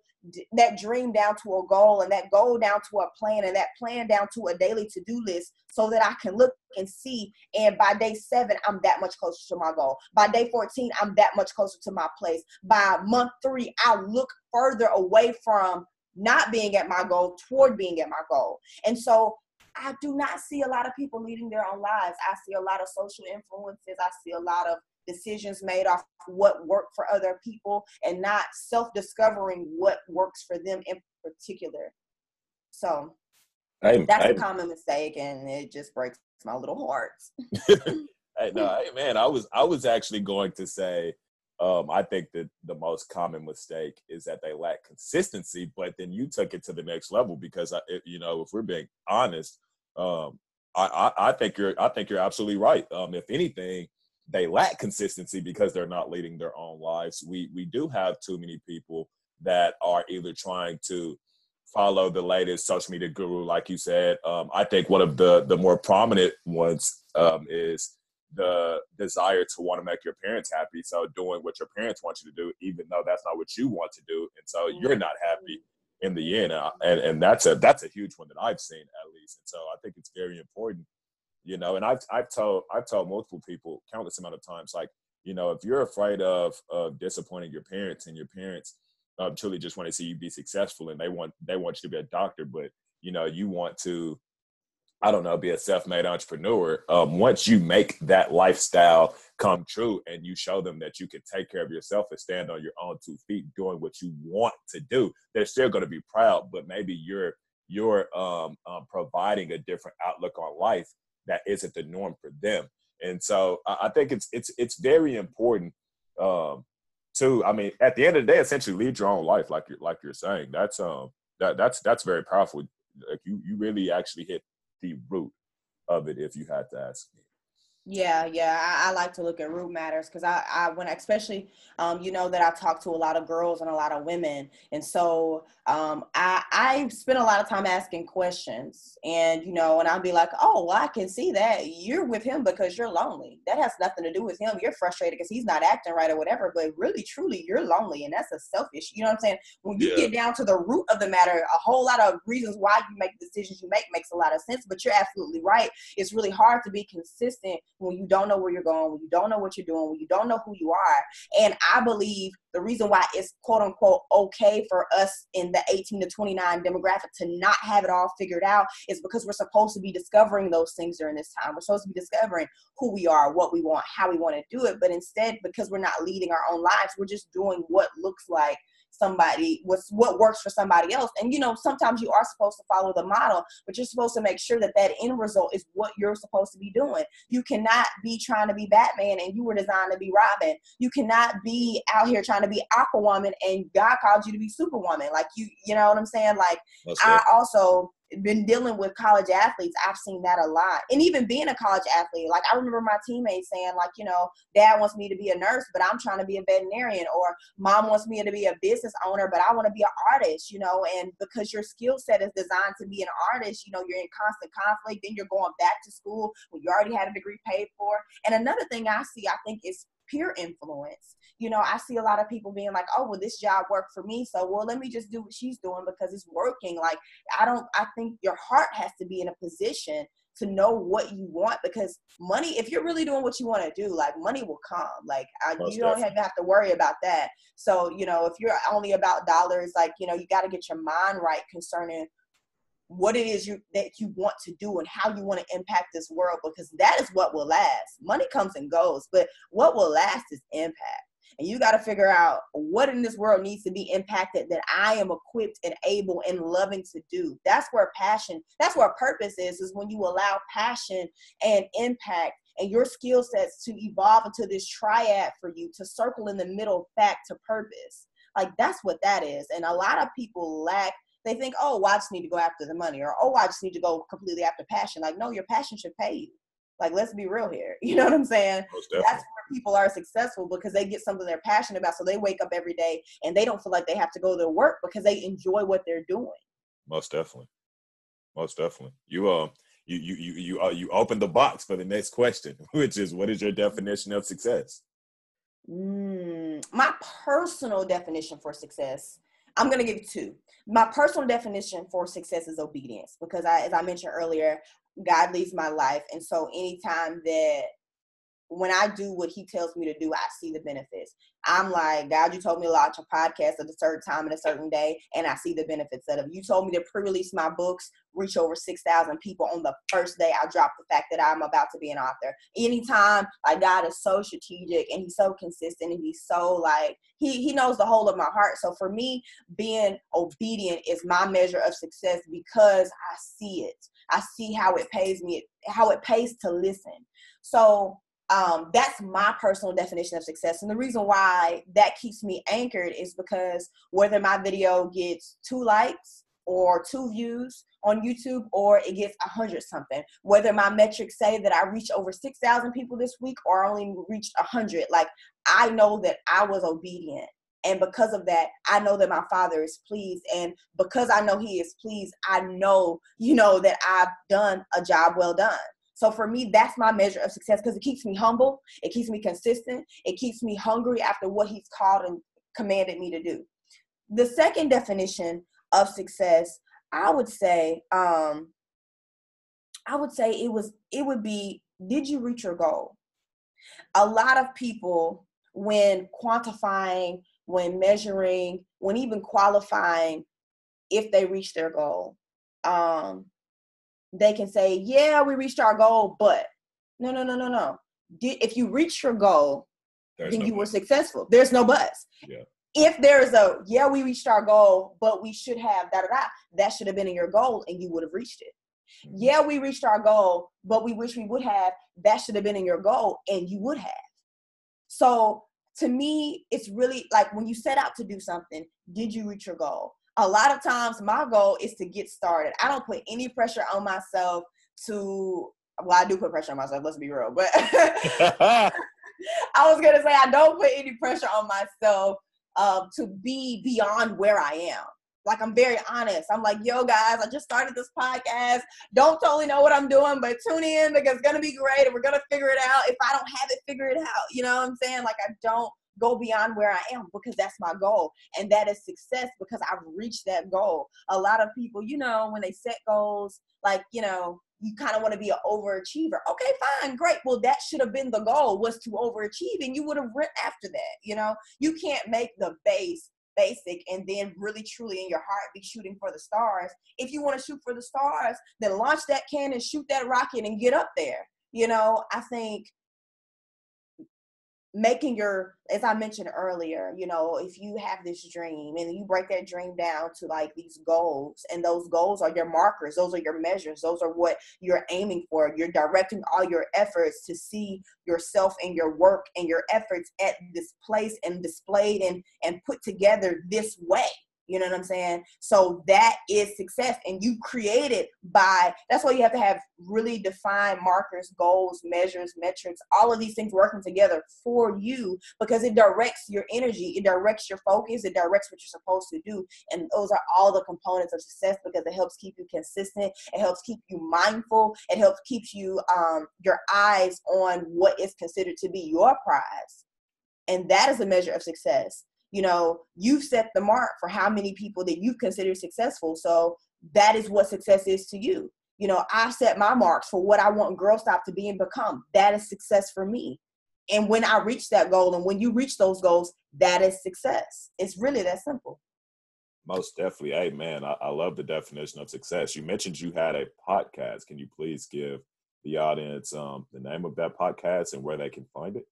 that dream down to a goal and that goal down to a plan and that plan down to a daily to-do list so that I can look and see and by day 7 I'm that much closer to my goal. By day 14 I'm that much closer to my place. By month 3 I look further away from not being at my goal toward being at my goal. And so I do not see a lot of people leading their own lives. I see a lot of social influences. I see a lot of decisions made off what worked for other people and not self-discovering what works for them in particular. So I, that's a common mistake and it just breaks my little heart. hey, no, hey, man, I was I was actually going to say um, I think that the most common mistake is that they lack consistency, but then you took it to the next level because, I, you know, if we're being honest, um, I, I, I, think you're I think you're absolutely right. Um, if anything, they lack consistency because they're not leading their own lives. We we do have too many people that are either trying to follow the latest social media guru, like you said. Um, I think one of the the more prominent ones um, is the desire to want to make your parents happy. So doing what your parents want you to do, even though that's not what you want to do, and so you're not happy in the end. And and that's a that's a huge one that I've seen at least. And so I think it's very important, you know. And I've I've told I've told multiple people countless amount of times, like you know, if you're afraid of of disappointing your parents, and your parents um, truly just want to see you be successful, and they want they want you to be a doctor, but you know, you want to I don't know, be a self-made entrepreneur. Um, once you make that lifestyle come true and you show them that you can take care of yourself and stand on your own two feet doing what you want to do, they're still going to be proud. But maybe you're you're um, um, providing a different outlook on life that isn't the norm for them. And so I think it's it's it's very important um, to. I mean, at the end of the day, essentially lead your own life, like you're like you're saying. That's um that that's that's very powerful. Like you you really actually hit the root of it if you had to ask me. Yeah, yeah, I, I, like to look at root matters because I, I, when especially, um, you know that I talk to a lot of girls and a lot of women, and so um, I, I spend a lot of time asking questions, and you know, and I'll be like, oh, well, I can see that you're with him because you're lonely. That has nothing to do with him. You're frustrated because he's not acting right or whatever, but really, truly, you're lonely, and that's a selfish. You know what I'm saying? When you yeah. get down to the root of the matter, a whole lot of reasons why you make the decisions you make makes a lot of sense. But you're absolutely right. It's really hard to be consistent when you don't know where you're going, when you don't know what you're doing, when you don't know who you are. And I believe the reason why it's quote unquote okay for us in the 18 to 29 demographic to not have it all figured out is because we're supposed to be discovering those things during this time. We're supposed to be discovering who we are, what we want, how we want to do it. But instead, because we're not leading our own lives, we're just doing what looks like somebody what's what works for somebody else. And you know sometimes you are supposed to follow the model but you're supposed to make sure that that end result is what you're supposed to be doing. You cannot be trying to be batman and you were designed to be robin. You cannot be out here trying to be aquawoman and god called you to be superwoman. Like you you know what i'm saying? Like i also been dealing with college athletes, I've seen that a lot. And even being a college athlete, like I remember my teammates saying, like, you know, dad wants me to be a nurse, but I'm trying to be a veterinarian, or mom wants me to be a business owner, but I want to be an artist, you know, and because your skill set is designed to be an artist, you know, you're in constant conflict, then you're going back to school when you already had a degree paid for. And another thing I see, I think, is peer influence. You know, I see a lot of people being like, oh, well, this job worked for me. So, well, let me just do what she's doing because it's working. Like, I don't, I think your heart has to be in a position to know what you want because money if you're really doing what you want to do like money will come like I, you don't have, have to worry about that so you know if you're only about dollars like you know you got to get your mind right concerning what it is you that you want to do and how you want to impact this world because that is what will last. Money comes and goes, but what will last is impact. And you got to figure out what in this world needs to be impacted that I am equipped and able and loving to do. That's where passion, that's where purpose is, is when you allow passion and impact and your skill sets to evolve into this triad for you to circle in the middle back to purpose. Like that's what that is. And a lot of people lack they think, oh, well, I just need to go after the money, or oh, I just need to go completely after passion. Like, no, your passion should pay you. Like, let's be real here. You know what I'm saying? That's where people are successful because they get something they're passionate about. So they wake up every day and they don't feel like they have to go to work because they enjoy what they're doing. Most definitely. Most definitely. You uh you you you you uh, you open the box for the next question, which is what is your definition of success? Mm, my personal definition for success I'm gonna give two. My personal definition for success is obedience because I, as I mentioned earlier, God leads my life, and so anytime that when I do what he tells me to do, I see the benefits. I'm like, God, you told me to launch a podcast at a certain time and a certain day, and I see the benefits of it. You told me to pre-release my books, reach over 6,000 people on the first day I dropped the fact that I'm about to be an author. Anytime, like God is so strategic and he's so consistent and he's so like, he, he knows the whole of my heart. So for me, being obedient is my measure of success because I see it. I see how it pays me, how it pays to listen. So um, that's my personal definition of success. And the reason why that keeps me anchored is because whether my video gets two likes or two views on YouTube or it gets a hundred something, whether my metrics say that I reached over 6,000 people this week or only reached a hundred, like I know that I was obedient. And because of that, I know that my father is pleased. And because I know he is pleased, I know, you know, that I've done a job well done. So for me, that's my measure of success because it keeps me humble, it keeps me consistent, it keeps me hungry after what he's called and commanded me to do. The second definition of success, I would say, um, I would say it was it would be did you reach your goal? A lot of people when quantifying, when measuring, when even qualifying if they reach their goal, um, they can say, yeah, we reached our goal, but no, no, no, no, no. If you reach your goal, There's then no you were successful. There's no buzz. Yeah. If there's a, yeah, we reached our goal, but we should have da da da, that should have been in your goal and you would have reached it. Mm-hmm. Yeah, we reached our goal, but we wish we would have, that should have been in your goal and you would have. So to me, it's really like when you set out to do something, did you reach your goal? A lot of times my goal is to get started. I don't put any pressure on myself to well, I do put pressure on myself, let's be real. But I was gonna say I don't put any pressure on myself uh, to be beyond where I am. Like I'm very honest. I'm like, yo, guys, I just started this podcast. Don't totally know what I'm doing, but tune in because it's gonna be great and we're gonna figure it out. If I don't have it, figure it out. You know what I'm saying? Like I don't go beyond where I am because that's my goal. And that is success because I've reached that goal. A lot of people, you know, when they set goals, like, you know, you kind of want to be an overachiever. Okay, fine, great. Well, that should have been the goal was to overachieve and you would have went after that. You know, you can't make the base basic and then really truly in your heart be shooting for the stars. If you want to shoot for the stars, then launch that cannon, shoot that rocket and get up there. You know, I think making your as i mentioned earlier you know if you have this dream and you break that dream down to like these goals and those goals are your markers those are your measures those are what you're aiming for you're directing all your efforts to see yourself and your work and your efforts at this place and displayed and and put together this way you know what I'm saying? So that is success. And you create it by that's why you have to have really defined markers, goals, measures, metrics, all of these things working together for you because it directs your energy, it directs your focus, it directs what you're supposed to do. And those are all the components of success because it helps keep you consistent, it helps keep you mindful, it helps keep you um your eyes on what is considered to be your prize. And that is a measure of success you know you've set the mark for how many people that you've considered successful. So that is what success is to you. You know i set my marks for what i want girl stop to be and become. That is success for me. And when i reach that goal and when you reach those goals that is success. It's really that simple. Most definitely. Hey man I, I love the definition of success. You mentioned you had a podcast. Can you please give the audience um, the name of that podcast and where they can find it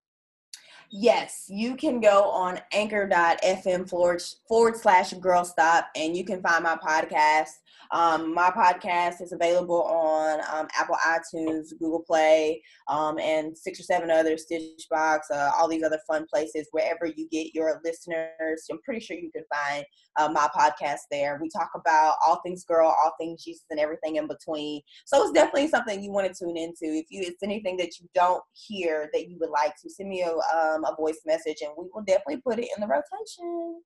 Yes, you can go on anchor.fm forward, forward slash girl stop and you can find my podcast. Um, my podcast is available on um, Apple iTunes, Google Play, um, and six or seven other Stitchbox, uh, all these other fun places. Wherever you get your listeners, I'm pretty sure you can find uh, my podcast there. We talk about all things girl, all things Jesus, and everything in between. So it's definitely something you want to tune into. If you it's anything that you don't hear that you would like to send me a, um, a voice message, and we will definitely put it in the rotation.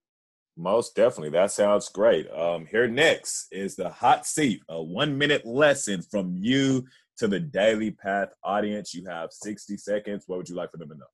Most definitely. That sounds great. Um, here next is the hot seat, a one minute lesson from you to the Daily Path audience. You have 60 seconds. What would you like for them to know?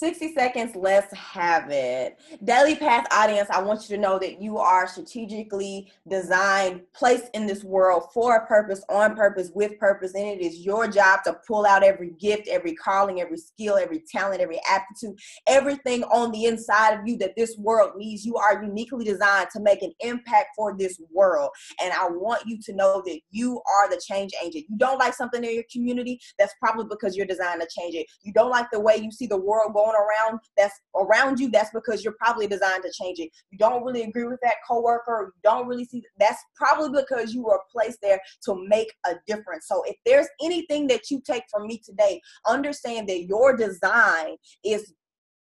60 seconds, let's have it. Daily Path audience, I want you to know that you are strategically designed, placed in this world for a purpose, on purpose, with purpose, and it is your job to pull out every gift, every calling, every skill, every talent, every aptitude, everything on the inside of you that this world needs. You are uniquely designed to make an impact for this world. And I want you to know that you are the change agent. You don't like something in your community, that's probably because you're designed to change it. You don't like the way you see the world going around that's around you, that's because you're probably designed to change it. You don't really agree with that coworker, you don't really see that's probably because you were placed there to make a difference. So if there's anything that you take from me today, understand that your design is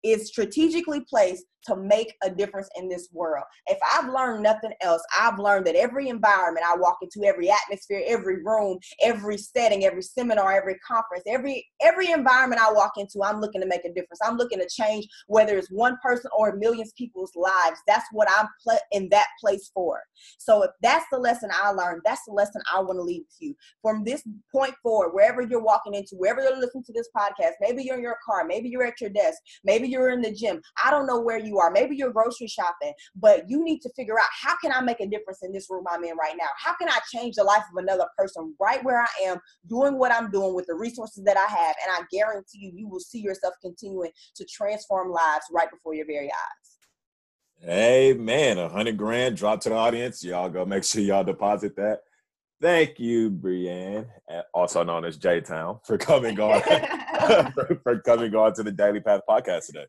is strategically placed to make a difference in this world. If I've learned nothing else, I've learned that every environment I walk into, every atmosphere, every room, every setting, every seminar, every conference, every every environment I walk into, I'm looking to make a difference. I'm looking to change whether it's one person or millions of people's lives. That's what I'm pl- in that place for. So if that's the lesson I learned, that's the lesson I want to leave with you. From this point forward, wherever you're walking into, wherever you're listening to this podcast, maybe you're in your car, maybe you're at your desk, maybe you're in the gym. I don't know where you you are. Maybe you're grocery shopping, but you need to figure out how can I make a difference in this room I'm in right now? How can I change the life of another person right where I am, doing what I'm doing with the resources that I have? And I guarantee you, you will see yourself continuing to transform lives right before your very eyes. Hey man, a hundred grand drop to the audience. Y'all go make sure y'all deposit that. Thank you, Brianne, also known as J Town, for coming on for, for coming on to the Daily Path podcast today.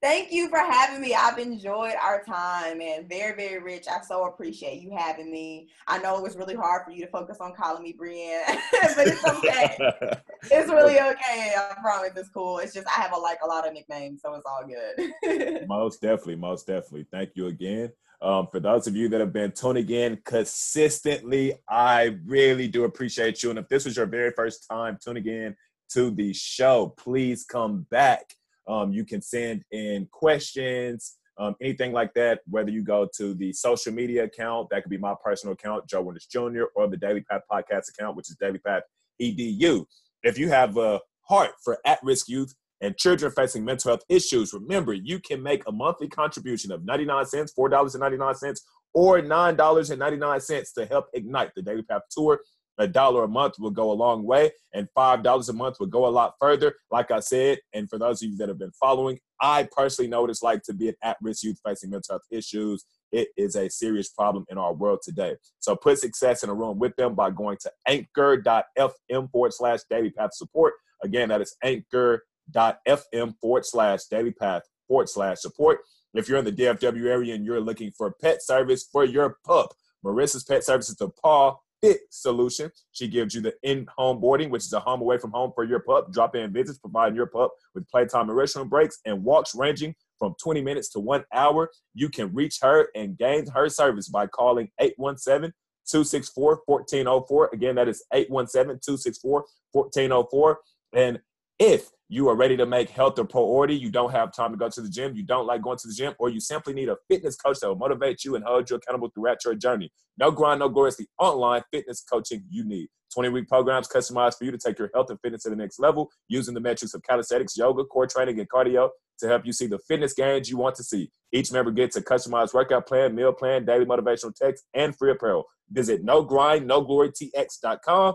Thank you for having me. I've enjoyed our time and very, very rich. I so appreciate you having me. I know it was really hard for you to focus on calling me Brianne, but it's okay. it's really okay. I promise it's cool. It's just I have a like a lot of nicknames, so it's all good. most definitely, most definitely. Thank you again. Um, for those of you that have been tuning in consistently, I really do appreciate you. And if this was your very first time tuning in to the show, please come back um, you can send in questions, um, anything like that, whether you go to the social media account, that could be my personal account, Joe Winters Jr., or the Daily Path Podcast account, which is Daily Path EDU. If you have a heart for at risk youth and children facing mental health issues, remember you can make a monthly contribution of 99 cents, $4.99, or $9.99 to help ignite the Daily Path Tour a dollar a month will go a long way, and five dollars a month will go a lot further. Like I said, and for those of you that have been following, I personally know what it's like to be an at-risk youth facing mental health issues. It is a serious problem in our world today. So put success in a room with them by going to anchor.fm forward slash daily path support. Again, that is anchor.fm forward slash daily path forward slash support. If you're in the DFW area and you're looking for pet service for your pup, Marissa's Pet Services to Paw Fit solution. She gives you the in-home boarding, which is a home away from home for your pup. Drop-in visits, providing your pup with playtime and restroom breaks and walks ranging from 20 minutes to one hour. You can reach her and gain her service by calling 817 264 1404. Again, that is 817 264 1404. And if you are ready to make health a priority, you don't have time to go to the gym, you don't like going to the gym, or you simply need a fitness coach that will motivate you and hold you accountable throughout your journey. No grind, no glory is the online fitness coaching you need. 20 week programs customized for you to take your health and fitness to the next level using the metrics of calisthenics, yoga, core training, and cardio to help you see the fitness gains you want to see. Each member gets a customized workout plan, meal plan, daily motivational text, and free apparel. Visit no grind, no glory tx.com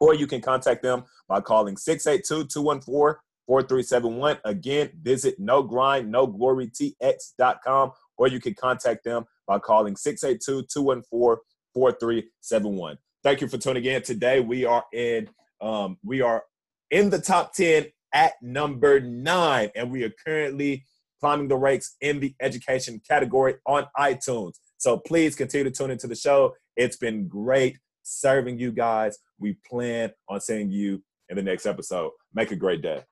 or you can contact them by calling 682-214-4371. Again, visit no grind, no glory tx.com, or you can contact them by calling 682-214-4371. Thank you for tuning in today. We are in um, we are in the top 10 at number nine, and we are currently climbing the ranks in the education category on iTunes. So please continue to tune into the show. It's been great serving you guys. We plan on seeing you in the next episode. Make a great day.